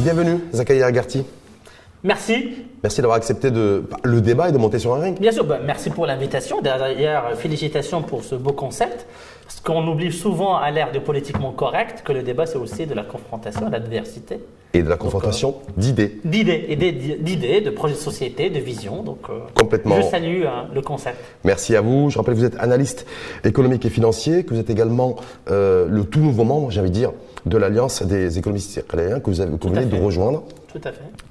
Bienvenue, Zakaria Agarty. Merci. Merci d'avoir accepté de, le débat et de monter sur un ring. Bien sûr, bah, merci pour l'invitation. D'ailleurs, félicitations pour ce beau concept. Parce qu'on oublie souvent à l'ère de politiquement correct que le débat, c'est aussi de la confrontation, de la diversité. Et de la confrontation d'idées. D'idées, et d'idées, de projets de société, de vision. Donc, euh, Complètement. Je salue hein, le concept. Merci à vous. Je rappelle que vous êtes analyste économique et financier, que vous êtes également euh, le tout nouveau membre, j'ai envie de dire, de l'Alliance des économistes israéliens que vous, avez, que vous venez de rejoindre.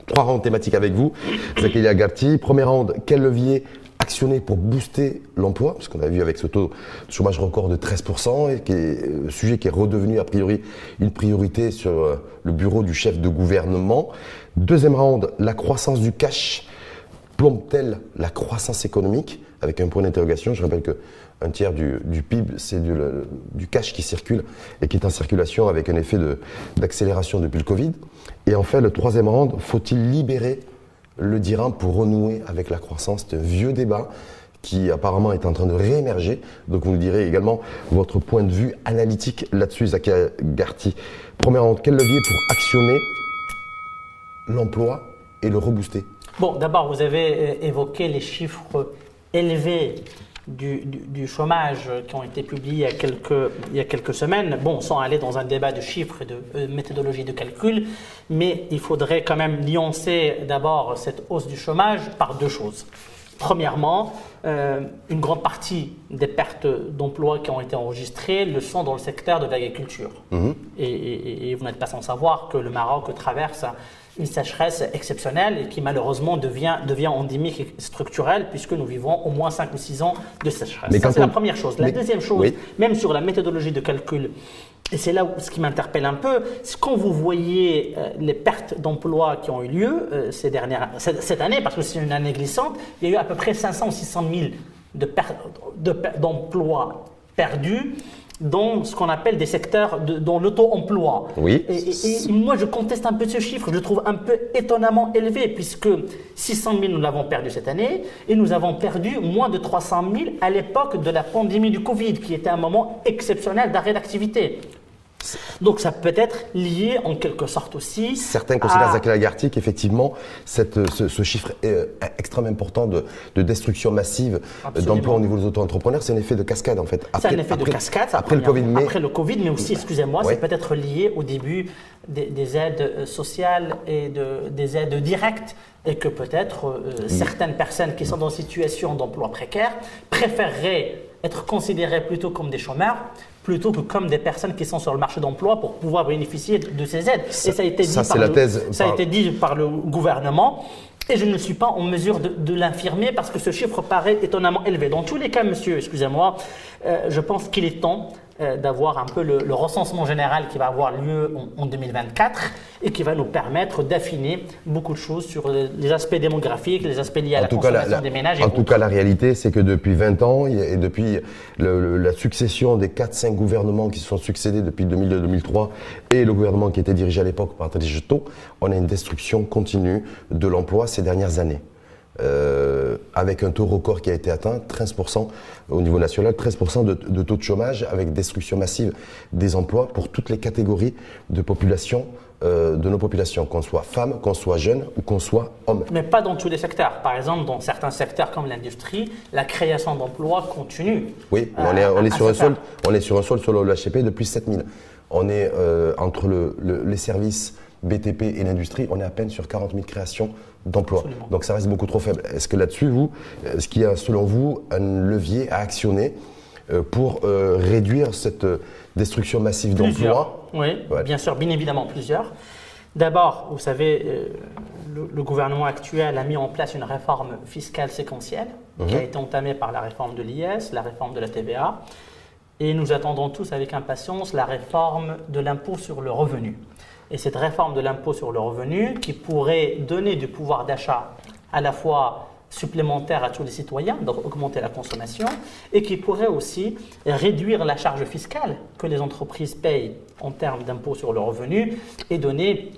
Trois rounds thématiques avec vous. Zakaria Garti. Premier round, quel levier actionner pour booster l'emploi, parce qu'on a vu avec ce taux de chômage record de 13%, et qui est un euh, sujet qui est redevenu a priori une priorité sur euh, le bureau du chef de gouvernement. Deuxième round, la croissance du cash plombe-t-elle la croissance économique? Avec un point d'interrogation, je rappelle que un tiers du, PIB, c'est du, cash qui circule et qui est en circulation avec un effet d'accélération depuis le Covid. Et enfin, le troisième round, faut-il libérer le dirham pour renouer avec la croissance? C'est un vieux débat qui apparemment est en train de réémerger. Donc vous nous direz également votre point de vue analytique là-dessus, Zaka Garti. Premièrement, quel levier pour actionner l'emploi et le rebooster? Bon, d'abord, vous avez euh, évoqué les chiffres élevés du, chômage qui ont été publiés il y, a quelques, il y a quelques semaines, bon, sans aller dans un débat de chiffres et de euh, méthodologie de calcul, mais il faudrait quand même nuancer d'abord cette hausse du chômage par deux choses. Premièrement, euh, une grande partie des pertes d'emplois qui ont été enregistrées le sont dans le secteur de l'agriculture. Mmh. Et, et, vous n'êtes pas sans savoir que le Maroc traverse une sécheresse exceptionnelle et qui malheureusement devient, devient endémique et structurelle puisque nous vivons au moins 5 ou 6 ans de sécheresse. Mais Ça, c'est la première chose. La deuxième chose, même sur la méthodologie de calcul, et c'est là où ce qui m'interpelle un peu, c'est quand vous voyez euh, les pertes d'emplois qui ont eu lieu euh, ces dernières, cette, année, parce que c'est une année glissante, il y a eu à peu près 500 ou 600 000 d'emplois perdus dans ce qu'on appelle des secteurs de, dans l'auto-emploi. Oui. Et, moi, je conteste un peu ce chiffre. Je le trouve un peu étonnamment élevé, puisque 600 000, nous l'avons perdu cette année, et nous avons perdu moins de 300 000 à l'époque de la pandémie du Covid, qui était un moment exceptionnel d'arrêt d'activité. Donc ça peut être lié en quelque sorte aussi. Certains considèrent, à... Zaki qu'effectivement, ce, chiffre est euh, extrêmement important de, destruction massive d'emplois au niveau des auto-entrepreneurs, c'est un effet de cascade en fait. C'est un effet de cascade. Après le Covid, mais après le Covid, mais aussi, excusez-moi, c'est peut-être lié au début des, aides euh, sociales et de, des aides directes et que peut-être euh, certaines personnes qui sont dans une situation d'emploi précaire préféreraient être considérées plutôt comme des chômeurs plutôt que comme des personnes qui sont sur le marché d'emploi pour pouvoir bénéficier de ces aides. Ça, et ça a été dit, par, le, ça a été dit par le gouvernement. Et je ne suis pas en mesure de, l'infirmer parce que ce chiffre paraît étonnamment élevé. Dans tous les cas, monsieur, excusez-moi, euh, je pense qu'il est temps d'avoir un peu le, recensement général qui va avoir lieu en, 2024 et qui va nous permettre d'affiner beaucoup de choses sur les aspects démographiques, les aspects liés à la consommation des ménages. en tout cas, la réalité, c'est que depuis 20 ans et depuis la succession des 4-5 gouvernements qui se sont succédés depuis 2002-2003 et le gouvernement qui était dirigé à l'époque par Tadej on a une destruction continue de l'emploi ces dernières années. Euh, avec un taux record qui a été atteint, 13% au niveau national, 13% de, taux de chômage, avec destruction massive des emplois pour toutes les catégories de population, euh, de nos populations, qu'on soit femmes, qu'on soit jeunes ou qu'on soit hommes. Mais pas dans tous les secteurs. Par exemple, dans certains secteurs comme l'industrie, la création d'emplois continue. Oui, on, est, on, est sur un sol, on est sur un sol sur le HCP depuis 7000. On est euh, entre le, les services BTP et l'industrie, on est à peine sur 40 000 créations d'emplois. Donc ça reste beaucoup trop faible. Est-ce que là-dessus, vous, est-ce qu'il y a selon vous un levier à actionner euh, pour euh, réduire cette euh, destruction massive d'emplois? Oui, bien sûr, bien évidemment plusieurs. D'abord, vous savez, le, gouvernement actuel a mis en place une réforme fiscale séquentielle qui a mhm. été entamée par la réforme de l'IS, la réforme de la TVA, et nous attendons tous avec impatience la réforme de l'impôt sur le revenu et cette réforme de l'impôt sur le revenu qui pourrait donner du pouvoir d'achat à la fois supplémentaire à tous les citoyens, donc augmenter la consommation, et qui pourrait aussi réduire la charge fiscale que les entreprises payent en termes d'impôt sur le revenu et donner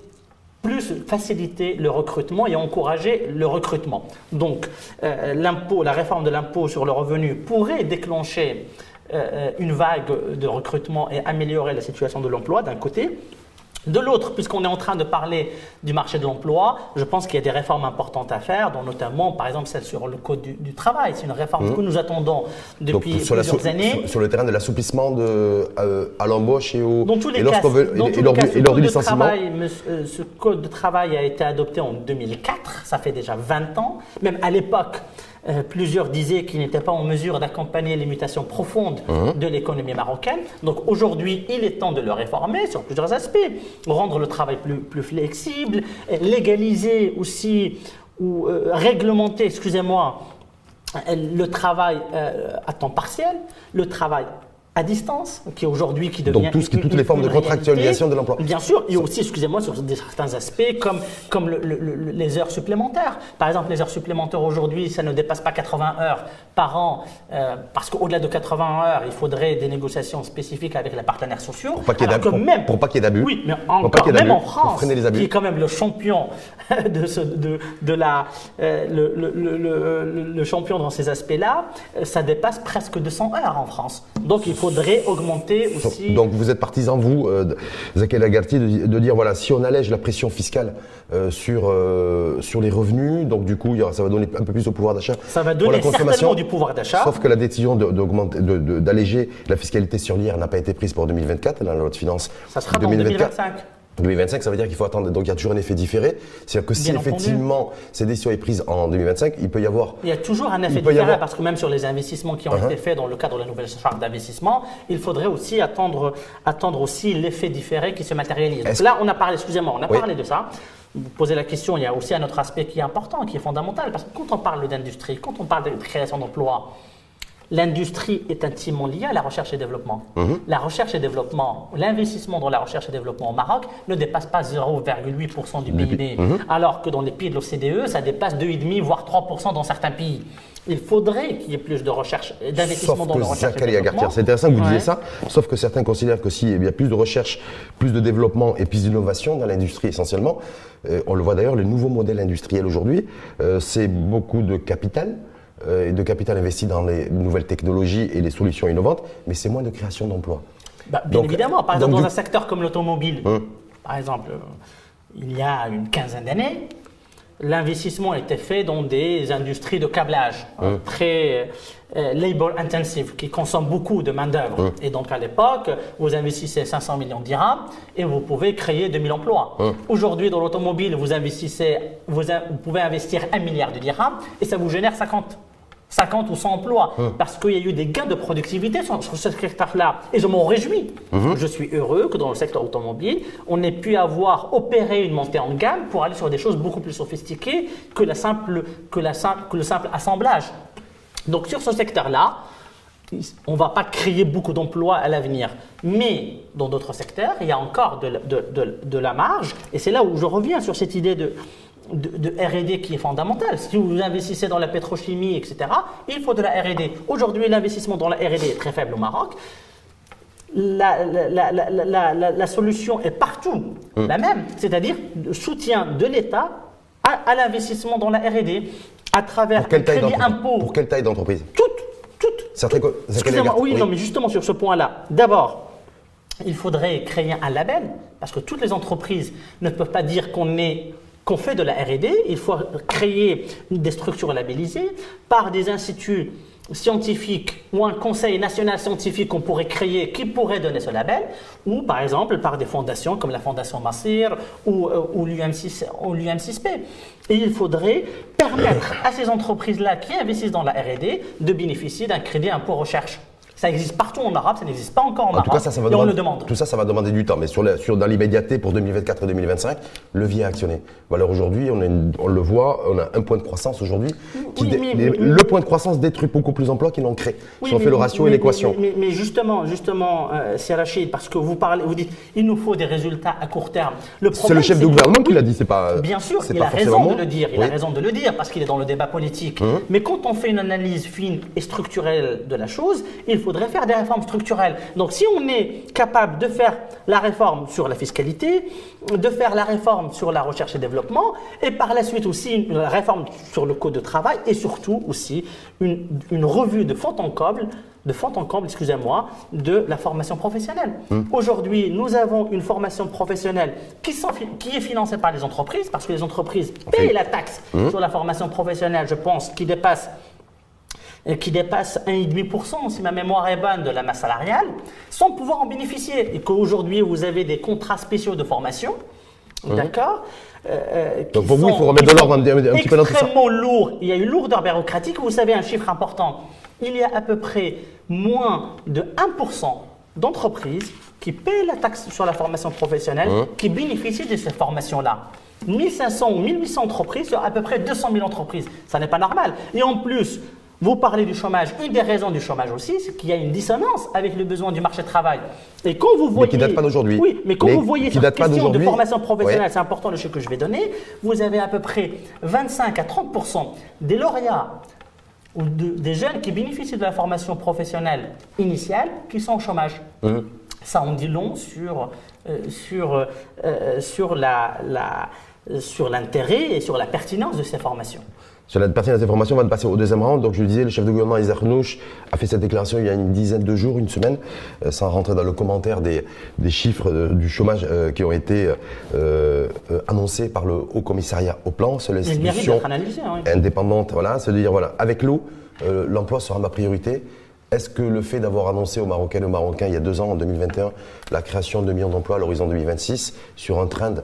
plus faciliter le recrutement et encourager le recrutement. Donc, euh, la réforme de l'impôt sur le revenu pourrait déclencher euh, une vague de recrutement et améliorer la situation de l'emploi d'un côté. De l'autre, puisqu'on est en train de parler du marché de l'emploi, je pense qu'il y a des réformes importantes à faire, dont notamment, par exemple, celle sur le code du, travail. C'est une réforme mmh. que nous attendons depuis plusieurs années. Sur, le terrain de l'assouplissement euh, à l'embauche et au dans tous les cas, dans tous les cas, ce, code de travail, euh, ce code de travail a été adopté en 2004, ça fait déjà 20 ans. Même à l'époque, euh, plusieurs disaient qu'ils n'étaient pas en mesure d'accompagner les mutations profondes mmh. de l'économie marocaine. Donc aujourd'hui, il est temps de le réformer sur plusieurs aspects. Rendre le travail plus, plus flexible, légaliser aussi ou euh, réglementer, excusez-moi, le travail euh, à temps partiel, le travail à distance, qui aujourd'hui qui devient donc tout ce qui, toutes les formes de contractualisation de l'emploi. Bien sûr, et aussi, excusez-moi, sur certains aspects comme comme les heures supplémentaires. Par exemple, les heures supplémentaires aujourd'hui, ça ne dépasse pas 80 heures par an, euh, parce qu'au-delà de 80 heures, il faudrait des négociations spécifiques avec les partenaires sociaux. Pour pas qu'il y ait d'abus. Pour, pas qu'il y ait d'abus. Oui, mais encore, même en France, qui est quand même le champion de ce, de, de la euh, le, le, le, champion dans ces aspects-là, euh, ça dépasse presque 200 heures en France. Donc il faut faudrait augmenter aussi. Donc vous êtes partisan, vous, euh, Zakel Agarty, de, dire voilà, si on allège la pression fiscale euh, sur, euh, sur les revenus, donc du coup, ça va donner un peu plus de pouvoir d'achat. Ça va donner certainement du pouvoir d'achat. Sauf que la décision d'alléger la fiscalité sur l'IR n'a pas été prise pour 2024, dans la loi de finances. Ça sera 2025. 2025, ça veut dire qu'il faut attendre. Donc il y a toujours un effet différé. C'est-à-dire que si effectivement cette décision est prise en 2025, il peut y avoir. Il y a toujours un effet différé parce que même sur les investissements qui ont uh-huh. été faits dans le cadre de la nouvelle charte d'investissement, il faudrait aussi attendre, attendre aussi l'effet différé qui se matérialise. Donc là, on a parlé, excusez-moi, on a parlé de ça. Vous posez la question, il y a aussi un autre aspect qui est important, qui est fondamental, parce que quand on parle d'industrie, quand on parle de création d'emplois, L'industrie est intimement liée à la recherche et développement. Mhm. La recherche et développement, l'investissement dans la recherche et développement au Maroc ne dépasse pas 0,8% du PIB, mhm. alors que dans les pays de l'OCDE, ça dépasse 2,5 voire 3% dans certains pays. Il faudrait qu'il y ait plus de recherche, d'investissement dans la recherche et développement. C'est intéressant que vous disiez ça, sauf que certains considèrent que s'il y a plus de recherche, plus de développement et plus d'innovation dans l'industrie essentiellement, euh, on le voit d'ailleurs, le nouveau modèle industriel aujourd'hui, euh, c'est beaucoup de capital, et de capital investi dans les nouvelles technologies et les solutions innovantes, mais c'est moins de création d'emplois. Bah, bien évidemment, par exemple, dans un secteur comme l'automobile, hum. par exemple, euh, il y a une quinzaine d'années, l'investissement était fait dans des industries de câblage hum. très euh, labor intensive qui consomment beaucoup de main-d'œuvre. Hum. Et donc à l'époque, vous investissez 500 millions de dirhams et vous pouvez créer 2000 emplois. Aujourd'hui, dans l'automobile, vous investissez, vous, vous, pouvez investir 1 milliard de dirhams et ça vous génère 50 50 ou 100 emplois, hum. parce qu'il y a eu des gains de productivité sur, ce secteur-là. Et je m'en réjouis. Hum. Je suis heureux que dans le secteur automobile, on ait pu avoir opéré une montée en gamme pour aller sur des choses beaucoup plus sophistiquées que, la simple, que, la que le simple assemblage. Donc sur ce secteur-là, on ne va pas créer beaucoup d'emplois à l'avenir. Mais dans d'autres secteurs, il y a encore de, de, de la marge. Et c'est là où je reviens sur cette idée de, de, RD qui est fondamentale. Si vous investissez dans la pétrochimie, etc., il faut de la RD. Aujourd'hui, l'investissement dans la RD est très faible au Maroc. La, la, solution est partout hum. la même, c'est-à-dire le soutien de l'État à, l'investissement dans la RD à travers le crédit impôt. Pour quelle taille d'entreprise Toutes, toutes. Excusez-moi, oui, non, mais justement sur ce point-là. D'abord, il faudrait créer un label, parce que toutes les entreprises ne peuvent pas dire qu'on est qu'on fait de la R&D, il faut créer des structures labellisées par des instituts scientifiques ou un conseil national scientifique qu'on pourrait créer qui pourrait donner ce label, ou par exemple par des fondations comme la Fondation Massir ou, euh, ou l'UM6P. Et il faudrait permettre à ces entreprises-là qui investissent dans la R&D de bénéficier d'un crédit impôt recherche. Ça existe partout en arabe, ça n'existe pas encore en, arabe. Tout cas, ça, ça va demander, on le demande. Tout ça, ça va demander du temps. Mais sur, sur dans l'immédiateté pour 2024 et 2025, levier actionné. Alors aujourd'hui, on, on, le voit, on a un point de croissance aujourd'hui. le point de croissance détruit beaucoup plus d'emplois qu'il n'en crée. si on fait le ratio et l'équation. Mais, justement, justement, euh, c'est Rachid, parce que vous parlez, vous dites, il nous faut des résultats à court terme. C'est le chef de gouvernement qui l'a dit, c'est pas. Bien sûr, il a raison de le dire. Il a raison de le dire parce qu'il est dans le débat politique. Hum. Mais quand on fait une analyse fine et structurelle de la chose, il faut faudrait faire des réformes structurelles. Donc si on est capable de faire la réforme sur la fiscalité, de faire la réforme sur la recherche et développement, et par la suite aussi une réforme sur le code de travail, et surtout aussi une, une revue de fond en comble de fond en comble, excusez-moi, de la formation professionnelle. Hmm. Aujourd'hui, nous avons une formation professionnelle qui, qui, est financée par les entreprises, parce que les entreprises payent la taxe hmm. sur la formation professionnelle, je pense, qui dépasse qui dépasse 1,5%, si ma mémoire est bonne, de la masse salariale, sans pouvoir en bénéficier. Et qu'aujourd'hui, vous avez des contrats spéciaux de formation, hmm. d'accord euh, euh, Donc pour vous, il faut remettre de l'ordre un, petit peu dans Extrêmement lourd. Il y a une lourdeur bureaucratique. Vous savez, un chiffre important il y a à peu près moins de 1% d'entreprises qui paient la taxe sur la formation professionnelle, hein qui bénéficient de cette formation-là. 1500 ou 1800 entreprises sur à peu près 200 000 entreprises. Ça n'est pas normal. Et en plus, vous parlez du chômage. Une des raisons du chômage aussi, c'est qu'il y a une dissonance avec le besoin du marché de travail. Et quand vous voyez. Mais qui date pas d'aujourd'hui. Oui, mais quand vous voyez cette question de formation professionnelle, c'est important le chiffre que je vais donner, vous avez à peu près 25 à 30% des lauréats ou des jeunes qui bénéficient de la formation professionnelle initiale qui sont au chômage. Mmh. Ça en dit long sur, euh, sur, euh, sur, la, la, sur l'intérêt et sur la pertinence de ces formations. Sur la pertinence des formations, on va passer au deuxième round. Donc, je le disais, le chef de gouvernement Isaac Nouch a fait cette déclaration il y a une dizaine de jours, une semaine, euh, sans rentrer dans le commentaire des, des chiffres du chômage qui ont été annoncés par le Haut Commissariat au Plan. C'est l'institution hein, indépendante. Voilà, c'est de dire, voilà, avec l'eau, euh, l'emploi sera ma priorité. Est-ce que le fait d'avoir annoncé aux Marocains et aux Marocains il y a deux ans, en 2021, la création de millions d'emplois à l'horizon 2026 sur un trend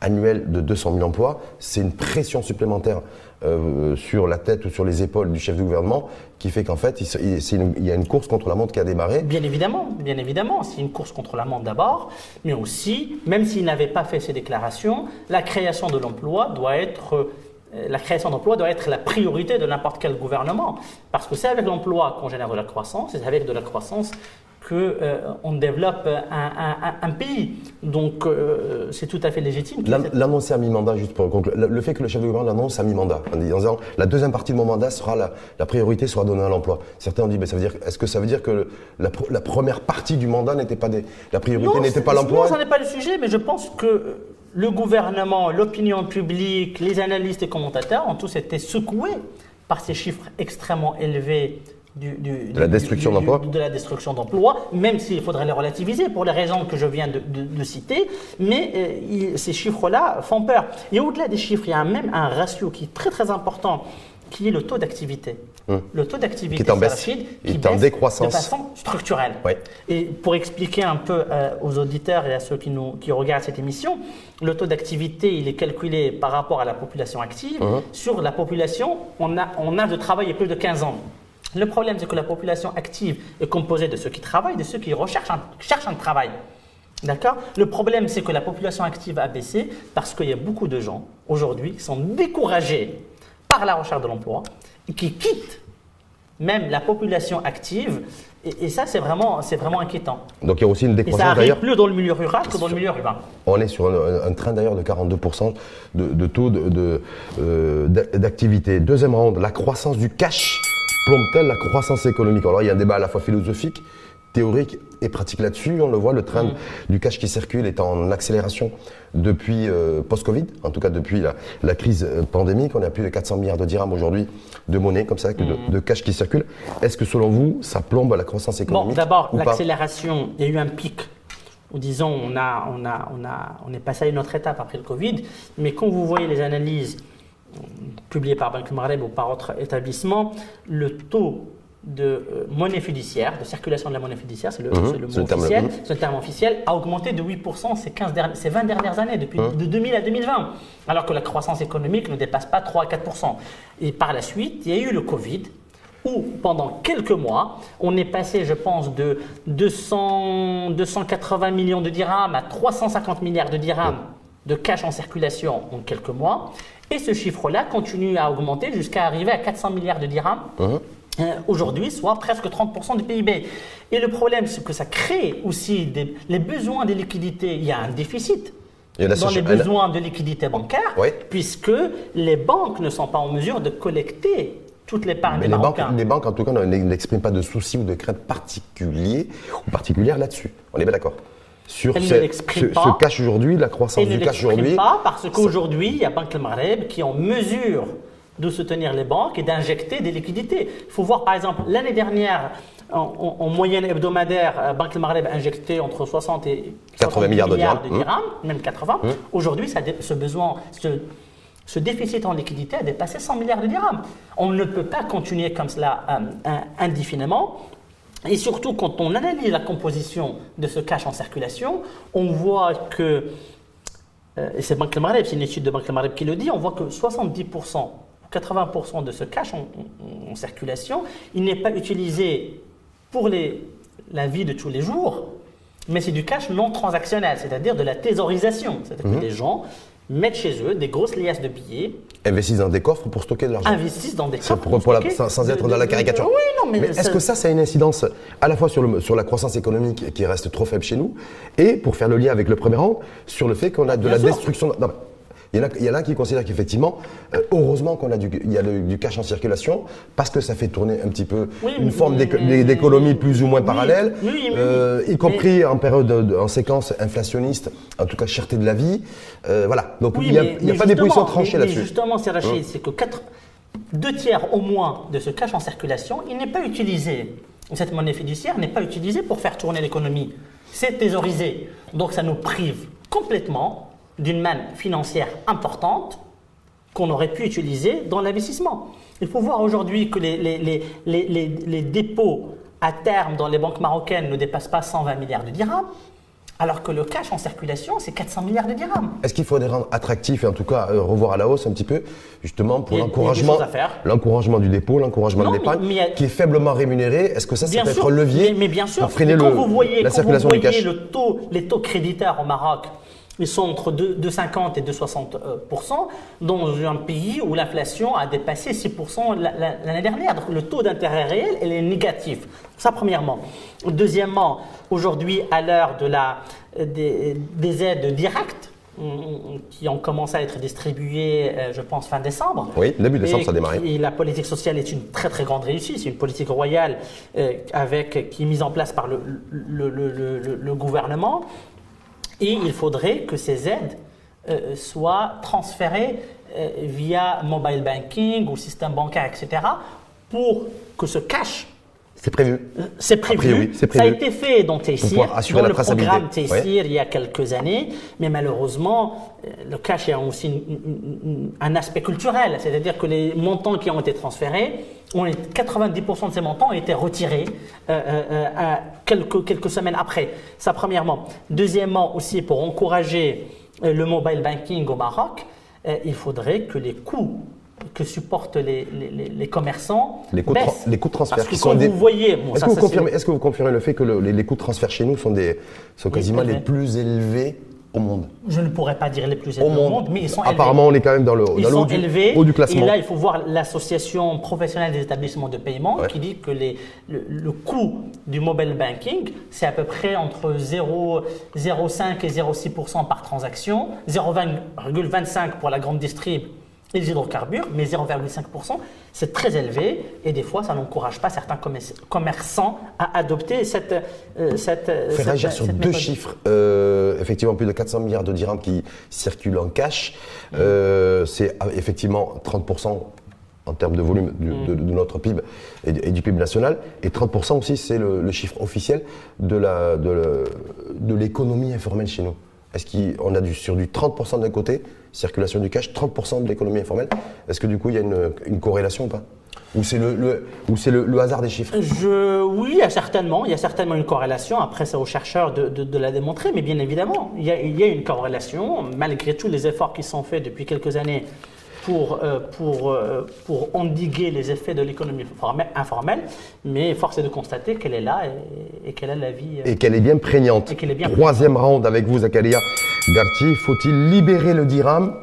annuel de 200 000 emplois, c'est une pression supplémentaire euh, sur la tête ou sur les épaules du chef du gouvernement qui fait qu'en fait, il, y a une course contre la montre qui a démarré. Bien évidemment, bien évidemment, c'est une course contre la montre d'abord, mais aussi, même s'il n'avait pas fait ces déclarations, la création de l'emploi doit être euh, la création d'emplois doit être la priorité de n'importe quel gouvernement. Parce que c'est avec l'emploi qu'on génère de la croissance, c'est avec de la croissance qu'on euh, développe un, pays. Donc euh, c'est tout à fait légitime. L'annoncer à mi-mandat, juste pour conclure, le fait que le chef de gouvernement l'annonce à mi-mandat, en disant la deuxième partie de mon mandat sera la, priorité sera donnée à l'emploi. Certains ont dit, mais ça veut dire, est-ce que ça veut dire que la, première partie du mandat n'était pas des, la priorité n'était pas l'emploi? Non, ça n'est pas le sujet, mais je pense que le gouvernement, l'opinion publique, les analystes et commentateurs ont tous été secoués par ces chiffres extrêmement élevés de la destruction d'emplois De la destruction d'emplois, même s'il faudrait les relativiser pour les raisons que je viens de, citer, mais euh, ces chiffres-là font peur. Et au-delà des chiffres, il y a même un ratio qui est très très important qui est le taux d'activité. Hum. Le taux d'activité qui est en baisse, qui est décroissance. de façon structurelle. Et pour expliquer un peu euh, aux auditeurs et à ceux qui, nous, qui regardent cette émission, le taux d'activité, il est calculé par rapport à la population active. Hum. Sur la population, on a, on a de travailler plus de 15 ans. Le problème, c'est que la population active est composée de ceux qui travaillent, de ceux qui recherchent un, cherchent un travail. D'accord? Le problème, c'est que la population active a baissé parce qu'il y a beaucoup de gens aujourd'hui qui sont découragés par la recherche de l'emploi et qui quittent même la population active. Et, ça, c'est vraiment, vraiment inquiétant. Donc il y a aussi une décroissance d'ailleurs. plus dans le milieu rural que dans le milieu urbain. On est sur un, train d'ailleurs de 42% de, taux euh, d'activité. De, Deuxième ronde, la croissance du cash plombe-t-elle la croissance économique Alors il y a un débat à la fois philosophique théorique et pratique là-dessus. On le voit, le train mm. du cash qui circule est en accélération depuis euh, post-Covid, en tout cas depuis la, crise euh, pandémique. On a plus de 400 milliards de dirhams aujourd'hui de monnaie comme ça, de, mm. de cash qui circule. Est-ce que selon vous, ça plombe la croissance économique Bon, d'abord, l'accélération, il y a eu un pic ou disons, on, a, on, a, on, a, on est passé à une autre étape après le Covid, mais quand vous voyez les analyses publiées par Banque Maghreb ou par autres établissements, le taux de euh, monnaie fiduciaire, de circulation de la monnaie fiduciaire, c'est le, mhm. le, mot officiel, terme officiel, a augmenté de 8% ces, 15 ces 20 dernières années, depuis mhm. de 2000 à 2020, alors que la croissance économique ne dépasse pas 3 à 4%. Et par la suite, il y a eu le Covid, où pendant quelques mois, on est passé, je pense, de 200, 280 millions de dirhams à 350 milliards de dirhams de cash en circulation en quelques mois. Et ce chiffre-là continue à augmenter jusqu'à arriver à 400 milliards de dirhams. Mhm. Euh, aujourd'hui, soit presque 30% du PIB. Et le problème, c'est que ça crée aussi des, les besoins de liquidité. Il y a un déficit dans les besoins de liquidité bancaire, puisque les banques ne sont pas en mesure de collecter toute l'épargne Mais des les banques, les banques, en tout cas, n'expriment pas de soucis ou de craintes particuliers ou particulières là-dessus. On est bien d'accord Sur Elles ne ce, pas. ce cash aujourd'hui, la croissance du cash aujourd'hui. pas parce qu'aujourd'hui, il y a Banque le Maghreb qui est en mesure de soutenir les banques et d'injecter des liquidités. Il faut voir par exemple l'année dernière, en, en- en moyenne hebdomadaire, euh, Banque le Maghreb injectait entre 60 et 80 milliards de dirhams. Mmh. dirhams, même 80. Aujourd'hui, ça dé- ce besoin, ce, ce déficit en liquidité a dépassé 100 milliards de dirhams. On ne peut pas continuer comme cela euh, euh, indéfiniment. Et surtout, quand on analyse la composition de ce cash en circulation, on voit que euh, et c'est Banque Maghreb, c'est une étude de Banque Le Maghreb qui le dit, on voit que 70%, ou 80% de ce cash en, en- en circulation, il n'est pas utilisé pour les, la vie de tous les jours, mais c'est du cash non transactionnel, c'est-à-dire de la thésaurisation. C'est-à-dire que les gens mettent chez eux des grosses liasses de billets, Investissent dans des coffres pour stocker de l'argent. investissent dans des coffres pour- pour la- stocker sans, sans de- être de- dans la caricature. Oui, non, mais, est-ce que ça, ça a une incidence à la fois sur, le, sur la croissance économique qui reste trop faible chez nous, et pour faire le lien avec le premier rang, sur le fait qu'on a de Bien la sûr. destruction. non, il y, en a, a qui considèrent qu'effectivement, euh, heureusement qu'on a du, il y a le- du cash en circulation, parce que ça fait tourner un petit peu Oui, une forme d'économie plus ou moins parallèle, euh, y compris en période, de- de- en séquence inflationniste, en tout cas cherté de la vie. Euh, voilà. Donc il n'y a, y pas des positions tranchées là-dessus. Justement, c'est Rachid, c'est que quatre- deux tiers au moins de ce cash en circulation, il n'est pas utilisé. Cette monnaie fiduciaire n'est pas utilisée pour faire tourner l'économie. C'est thésaurisé. Donc ça nous prive complètement d'une manne financière importante qu'on aurait pu utiliser dans l'investissement. Il faut voir aujourd'hui que les, les- les- les- les- les dépôts à terme dans les banques marocaines ne dépassent pas 120 milliards de dirhams, alors que le cash en circulation, c'est 400 milliards de dirhams. Est-ce qu'il faudrait rendre attractif et en tout cas euh, revoir à la hausse un petit peu, justement pour l'encouragement, l'encouragement du dépôt, l'encouragement de l'épargne, qui est faiblement rémunéré? Est-ce que ça, ça Bien peut être sûr, un levier mais, mais bien sûr, pour freiner quand le- vous voyez, la quand circulation vous du voyez cash? le taux, les taux créditaires au Maroc, ils sont entre 2, 2,50 et 2,60 euh, dans un pays où l'inflation a dépassé 6 la- la- l'année dernière. Donc le taux d'intérêt réel, elle est négatif. Ça, premièrement. Deuxièmement, aujourd'hui, à l'heure de la, des, des aides directes, mm, qui ont commencé à être distribuées, euh, je pense, fin décembre. Oui, début décembre, Et ça a démarré. qui- la politique sociale est une très très grande réussite. C'est une politique royale euh, avec, qui est mise en place par le, le- le- le- le- le gouvernement. Et il faudrait que ces aides euh, soient transférées euh, via mobile banking ou système bancaire, etc. pour que ce cash C'est prévu. c'est prévu. Ça a été fait dans Tessir, le programme Tessir Ouais. il y a quelques années, mais malheureusement, euh, le cash a aussi une- une- une- un aspect culturel, c'est-à-dire que les montants qui ont été transférés, ont été- 90% de ces montants ont été retirés euh, euh, euh, à quelques, quelques semaines après. Ça, premièrement. Deuxièmement, aussi, pour encourager euh, le mobile banking au Maroc, euh, il faudrait que les coûts que supportent les, les- commerçants Les coûts, baissent. les coûts de transfert Parce que qui quand sont des- vous voyez, bon, Est-ce que, confirmez- est-ce que vous confirmez le fait que le- les, les coûts de transfert chez nous sont, des, sont quasiment les plus élevés au monde? Je ne pourrais pas dire les plus élevés au monde. monde, mais ils sont Apparemment, on est quand même dans le. Ils dans le sont haut, du, élevés. haut du classement. Et là, il faut voir l'association professionnelle des établissements de paiement Ouais. qui dit que les- le, le coût du mobile banking, c'est à peu près entre 0 0,5 et 0,6% par transaction, 0,25 pour la grande distrib les hydrocarbures, mais 0,5%, c'est très élevé et des fois, ça n'encourage pas certains commerç- commerçants à adopter cette, euh, cette, Faire cette- réagir sur deux chiffres. Euh, effectivement, plus de 400 milliards de dirhams qui circulent en cash. Euh, c'est ah, effectivement 30% en termes de volume du- de, de notre PIB et, du- et du PIB national. Et 30% aussi, c'est le, le chiffre officiel de la- de de l'économie informelle chez nous. Est-ce qu'on a du, sur du 30% d'un côté, circulation du cash, 30% de l'économie informelle. Est-ce que du coup, il y a une, corrélation ou pas? Ou c'est le, le- ou c'est le- le hasard des chiffres? Je, oui, il y a certainement, il y a certainement une corrélation. Après, c'est aux chercheurs de, de- de la démontrer, mais bien évidemment, il y, a, il y a une corrélation, malgré tous les efforts qui sont faits depuis quelques années pour, euh, pour, euh, pour endiguer les effets de l'économie formelle- informelle. Mais force est de constater qu'elle est là et, et qu'elle a la vie. euh, et qu'elle est bien prégnante. Et qu'elle est bien Troisième round avec vous, Zakaria Garti. Faut-il libérer le dirham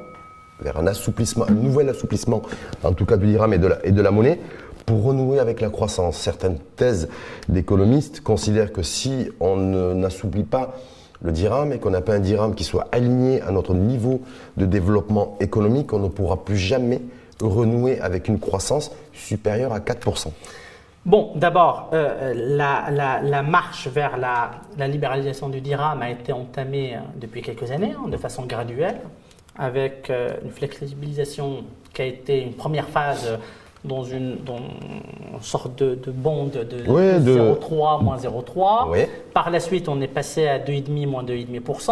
vers un assouplissement, un nouvel assouplissement, en tout cas du dirham et de la, et de la monnaie, pour renouer avec la croissance? Certaines thèses d'économistes considèrent que si on n'assouplit pas le dirham et qu'on n'a pas un dirham qui soit aligné à notre niveau de développement économique, on ne pourra plus jamais renouer avec une croissance supérieure à 4% Bon, d'abord, euh, la, marche vers la, libéralisation du dirham a été entamée euh, depuis quelques années, hein, de façon graduelle, avec euh, une flexibilisation qui a été une première phase dans une, sorte de, de bond de, 0,3 moins 0,3. Par la suite, on est passé à 2,5 moins 2,5%.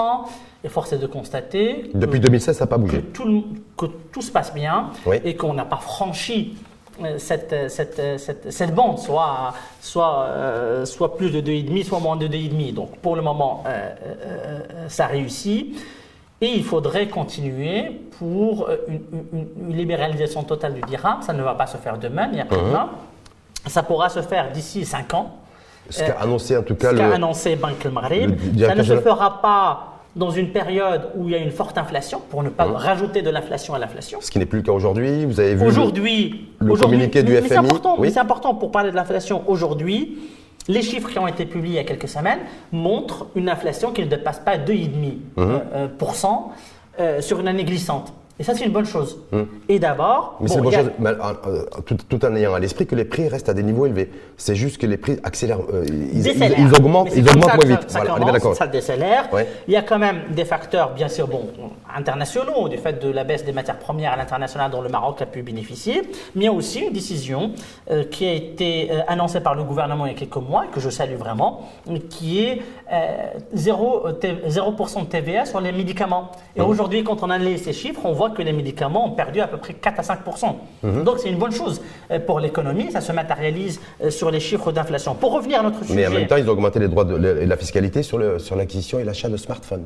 Et force est de constater. Depuis 2016, ça n'a pas bougé. Que tout, que tout, se passe bien et qu'on n'a pas franchi euh, cette, cette, cette, cette, bande, soit, soit, euh, soit plus de 2,5, soit moins de 2,5. Donc pour le moment, euh, ça réussit. Et il faudrait continuer pour une, libéralisation totale du dirham. Ça ne va pas se faire demain ni après-demain. Uh-huh. Ça pourra se faire d'ici 5 ans. Ce qu'a annoncé en tout cas ce qu'a annoncé Bank al Ça ne se fera pas dans une période où il y a une forte inflation, pour ne pas hein rajouter de l'inflation à l'inflation. Ce qui n'est plus le cas aujourd'hui. Vous avez vu aujourd'hui, le, communiqué du FMI. C'est important, oui. c'est important pour parler de l'inflation aujourd'hui. Les chiffres qui ont été publiés il y a quelques semaines montrent une inflation qui ne dépasse pas 2,5% mmh. euh, euh, euh, sur une année glissante. Et ça, c'est une bonne chose. Hmm. Et d'abord. Mais c'est une bonne chose, euh, euh, tout, en ayant à l'esprit que les prix restent à des niveaux élevés. C'est juste que les prix accélèrent. Euh, ils, augmentent, ils augmentent moins vite. Ça, voilà, ça décélère. Il y a quand même des facteurs, bien sûr, bon, internationaux, du fait de la baisse des matières premières à l'international dont le Maroc a pu bénéficier. Mais il y a aussi une décision qui a été annoncée par le gouvernement il y a quelques mois, et que je salue vraiment, qui est 0%, 0 de TVA sur les médicaments. Et hmm. aujourd'hui, quand on analyse ces chiffres, on voit que les médicaments ont perdu à peu près 4 à 5 mhm. Donc c'est une bonne chose euh, pour l'économie, ça se matérialise euh, sur les chiffres d'inflation. Pour revenir à notre sujet. Mais en même temps, ils ont augmenté les droits de, la fiscalité sur l'acquisition sur et l'achat de smartphones.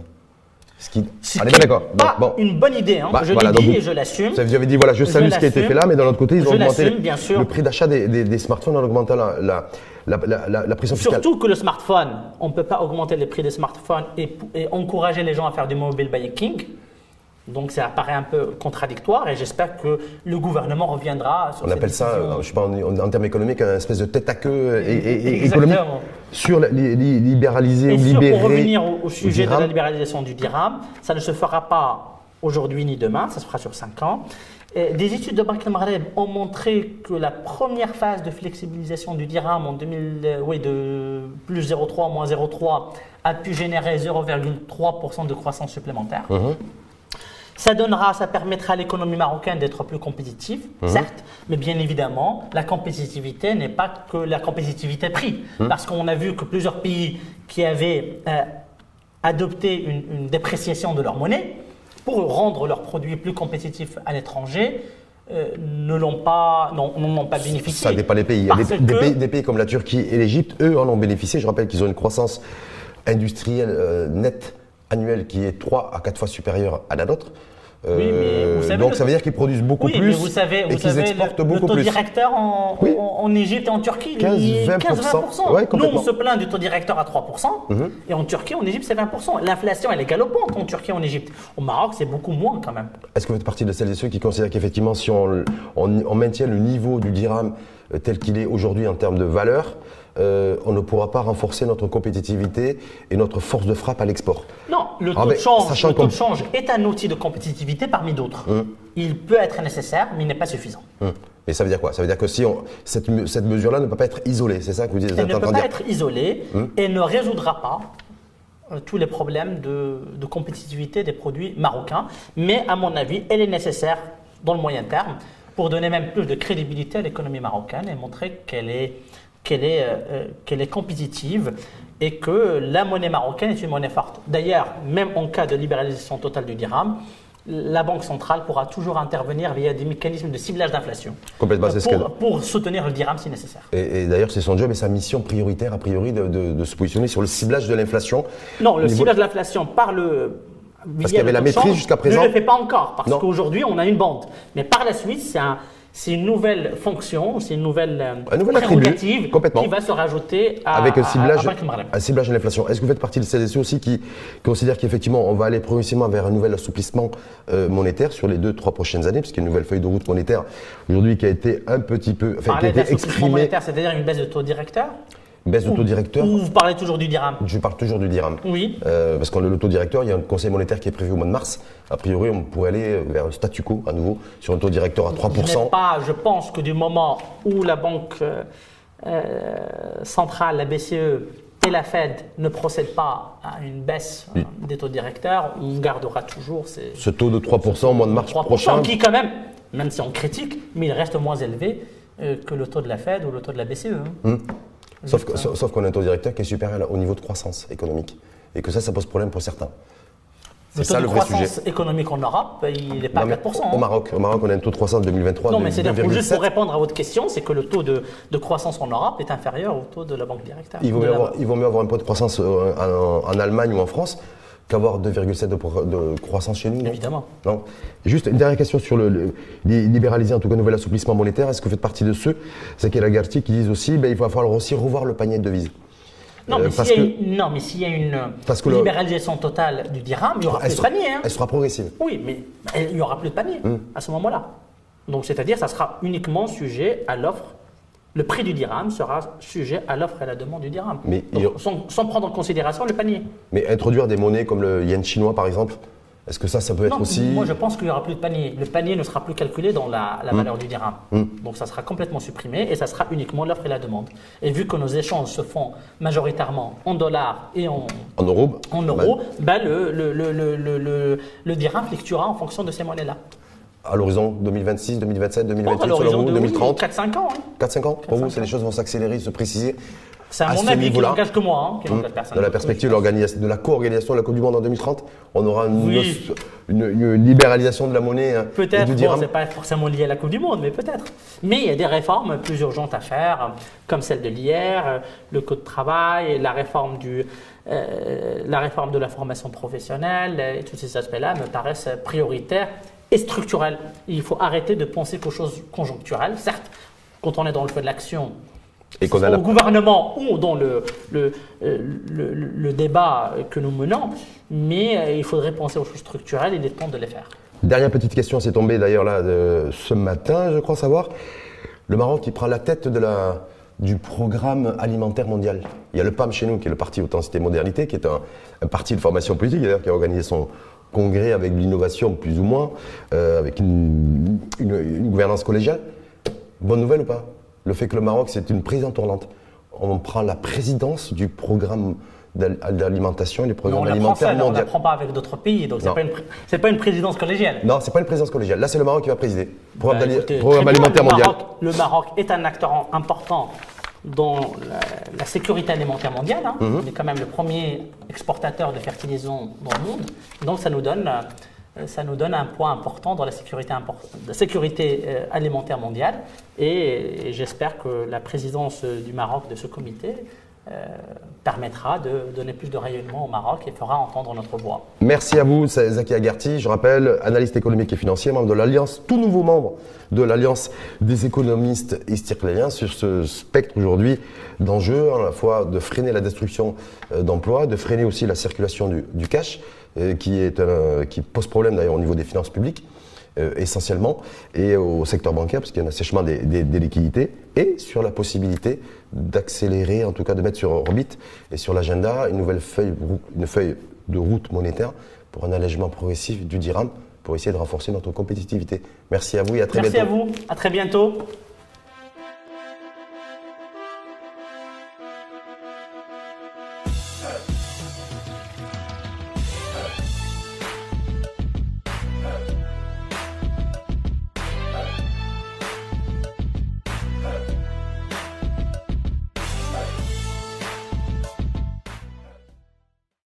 Ce qui, est d'accord. Pas bon. une bonne idée, hein. bah, je l'ai dit et je l'assume. Vous avez dit, voilà, je salue ce qui a été fait là, mais d'un autre côté, ils ont augmenté le, prix d'achat des, smartphones en augmentant la, la, pression fiscale. Surtout que le smartphone, on ne peut pas augmenter les prix des smartphones et, et encourager les gens à faire du mobile banking. Donc ça apparaît un peu contradictoire et j'espère que le gouvernement reviendra sur On appelle ça, je sais pas, en, termes économiques, un espèce de tête à queue et, économique sur libéraliser ou libérer. Pour revenir au, sujet de la libéralisation du dirham, ça ne se fera pas aujourd'hui ni demain, ça se fera sur 5 ans. des études de Banque Maghreb ont montré que la première phase de flexibilisation du dirham en 2000, euh, oui, de plus 0,3, moins 0,3 a pu générer 0,3% de croissance supplémentaire. Mmh. Ça donnera, ça permettra à l'économie marocaine d'être plus compétitive, mhm. certes, mais bien évidemment, la compétitivité n'est pas que la compétitivité prix, mhm. parce qu'on a vu que plusieurs pays qui avaient euh, adopté une, dépréciation de leur monnaie pour rendre leurs produits plus compétitifs à l'étranger, euh, ne l'ont pas, n'ont pas bénéficié. Ça dépend des pays. Des, pays. des, pays. comme la Turquie et l'Égypte, eux, en ont bénéficié. Je rappelle qu'ils ont une croissance industrielle euh, nette annuelle qui est 3 à 4 fois supérieure à la nôtre. Oui, mais vous savez, donc ça veut dire qu'ils produisent beaucoup oui, plus mais vous savez, vous et qu'ils exportent le, beaucoup le taux directeur en, en, Égypte et en Turquie, 15-20%. Nous, on se plaint du taux directeur à 3%, mhm. et en Turquie, en Égypte, c'est 20%. L'inflation, elle est galopante en Turquie et en Égypte. Au Maroc, c'est beaucoup moins quand même. Est-ce que vous faites partie de celles et ceux qui considèrent qu'effectivement, si on, on, maintient le niveau du dirham euh, tel qu'il est aujourd'hui en termes de valeur, euh, on ne pourra pas renforcer notre compétitivité et notre force de frappe à l'export. Non, le ah, taux, de, change, le taux de change est un outil de compétitivité parmi d'autres. Hum. Il peut être nécessaire, mais il n'est pas suffisant. Hum. Mais ça veut dire quoi? Ça veut dire que si on, cette, mesure-là ne peut pas être isolée, c'est ça que vous dites Elle ne peut pas être isolée hum. et ne résoudra pas euh, tous les problèmes de, de, compétitivité des produits marocains. Mais à mon avis, elle est nécessaire dans le moyen terme pour donner même plus de crédibilité à l'économie marocaine et montrer qu'elle est qu'elle est, euh, euh, qu'elle est compétitive et que la monnaie marocaine est une monnaie forte. D'ailleurs, même en cas de libéralisation totale du dirham, la Banque centrale pourra toujours intervenir via des mécanismes de ciblage d'inflation Complètement, pour, pour, soutenir le dirham si nécessaire. Et, d'ailleurs, c'est son job et sa mission prioritaire, a priori, de, de, se positionner sur le ciblage de l'inflation. Non, le ciblage de l'inflation par le. Parce qu'il y avait la maîtrise jusqu'à présent. Ne le fait pas encore, parce qu'aujourd'hui, on a une bande. Mais par la suite, c'est un, c'est une nouvelle fonction, c'est une nouvelle, euh, prérogative qui va se rajouter à, Avec un ciblage, un ciblage de l'inflation. Est-ce que vous faites partie de celles aussi qui considèrent qu'effectivement on va aller progressivement vers un nouvel assouplissement euh, monétaire sur les deux, trois prochaines années, puisqu'il y a une nouvelle feuille de route monétaire aujourd'hui qui a été un petit peu, enfin, qui a été exprimée. monétaire, c'est-à-dire une baisse de taux directeur? Baisse de taux directeur. Ou vous parlez toujours du dirham Je parle toujours du dirham. Oui. Euh, parce que le taux directeur, il y a un conseil monétaire qui est prévu au mois de mars. A priori, on pourrait aller vers le statu quo à nouveau sur un taux directeur à 3%. Je, pas, je pense que du moment où la banque euh, euh, centrale, la BCE et la Fed ne procèdent pas à une baisse des taux directeurs, on gardera toujours ces, ce taux de 3% au mois de mars 3%, prochain. qui quand même, même si on critique, mais il reste moins élevé que le taux de la Fed ou le taux de la BCE. hein. Hum. Sauf, que- sauf- sauf qu'on a un taux directeur qui est supérieur au niveau de croissance économique. Et que ça, ça pose problème pour certains. Le C'est taux ça de le vrai croissance sujet. économique en Europe, il n'est pas Non, à mais 4%. Au hein. Maroc, au Maroc, on a un taux de croissance en 2023 Non, mais pour- juste 2,7. pour répondre à votre question, c'est que le taux de, de croissance en Europe est inférieur au taux de la banque directeur. Il vaut, mieux la- avoir, il vaut mieux avoir un point de croissance euh, en, en Allemagne ou en France qu'avoir 2,7 de, de croissance chez nous. non Évidemment. Non. Juste une dernière question sur le, le- li- libéraliser, en tout cas, nouvel assouplissement monétaire. Est-ce que vous faites partie de ceux, Zaki Lagarty, qui disent aussi ben, il va falloir aussi revoir le panier de devises? Non, Euh, mais parce s'il y, a que- une- non, mais s'il y a une Parce que le- libéralisation totale du dirham, il n'y aura elle plus de sera, panier. hein. elle sera progressive. Oui, mais il n'y aura plus de panier Hmm. à ce moment-là. Donc, c'est-à-dire, ça sera uniquement sujet à l'offre. Le prix du dirham sera sujet à l'offre et à la demande du dirham. Mais Donc, il- sans, sans prendre en considération le panier. Mais introduire des monnaies comme le yen chinois, par exemple, est-ce que ça, ça peut être Non, aussi. moi je pense qu'il n'y aura plus de panier. Le panier ne sera plus calculé dans la, Hmm. valeur du dirham. Donc ça sera complètement supprimé et ça sera uniquement l'offre et la demande. Et vu que nos échanges se font majoritairement en dollars et en, En euros en euros, bah, le, le, le, le, le, le- le dirham fluctuera en fonction de ces monnaies-là. À l'horizon 2026, 2027, Bon, 2028, à selon l'horizon vous, de 2030 4-5 ans. hein. 4-5 ans Pour vous, 4-5 c'est les choses vont s'accélérer, se préciser C'est à À mon ce avis qui n'engage que moi. hein, qui n'engage personne. Dans la perspective de, la co-organisation de la Coupe du Monde en 2030, on aura une, Oui. une- une libéralisation de la monnaie hein, Peut-être, bon, c'est pas forcément lié à la Coupe du Monde, mais peut-être. Mais il y a des réformes plus urgentes à faire, comme celle de l'IR, le code de travail, la réforme, du, euh, la réforme de la formation professionnelle, et tous ces aspects-là me paraissent prioritaires et structurels. Il faut arrêter de penser qu'aux choses conjoncturelles. Certes, quand on est dans le feu de l'action, Et qu'on a au la- gouvernement ou dans le, le, euh, le- le débat que nous menons, mais euh, il faudrait penser aux choses structurelles et il est temps de les faire. Dernière petite question, c'est tombé d'ailleurs là de- ce matin, je crois savoir. Le Maroc qui prend la tête de la, du programme alimentaire mondial. Il y a le PAM chez nous, qui est le Parti Authenticité Modernité, qui est un, un parti de formation politique d'ailleurs, qui a organisé son congrès avec de l'innovation plus ou moins, euh, avec une, une- une gouvernance collégiale. Bonne nouvelle ou pas? Le fait que le Maroc, c'est une présidence tournante. On prend la présidence du programme d'al- d'alimentation et du Mais programme on la prend alimentaire seul, on pas avec d'autres pays, donc c'est Non. pas une pas présidence collégiale. Non, c'est pas une présidence collégiale. Là, c'est le Maroc qui va présider. Programme, Bah, d'ali- écoutez, programme très bien, alimentaire le mondial. Maroc, le Maroc est un acteur important dans la, la sécurité alimentaire mondiale. hein. Mhm. On est quand même le premier exportateur de fertilisants dans le monde. Donc ça nous donne, euh, ça nous donne un poids important dans la sécurité, impor- la sécurité euh, alimentaire mondiale. Et, et j'espère que la présidence euh, du Maroc de ce comité permettra de donner plus de rayonnement au Maroc et fera entendre notre voix. Merci à vous, Zaki Agarty. Je rappelle, analyste économique et financier, membre de l'Alliance, tout nouveau membre de l'Alliance des économistes istircléens sur ce spectre aujourd'hui d'enjeux, à la fois de freiner la destruction euh, d'emplois, de freiner aussi la circulation du, cash, euh, qui pose problème d'ailleurs au niveau des finances publiques. Euh, essentiellement, et au secteur bancaire, parce qu'il y a un assèchement des, des- des liquidités, et sur la possibilité d'accélérer, en tout cas de mettre sur orbite et sur l'agenda une nouvelle feuille, une feuille de route monétaire pour un allègement progressif du dirham pour essayer de renforcer notre compétitivité. Merci à vous et à très Merci bientôt. à vous, à très bientôt.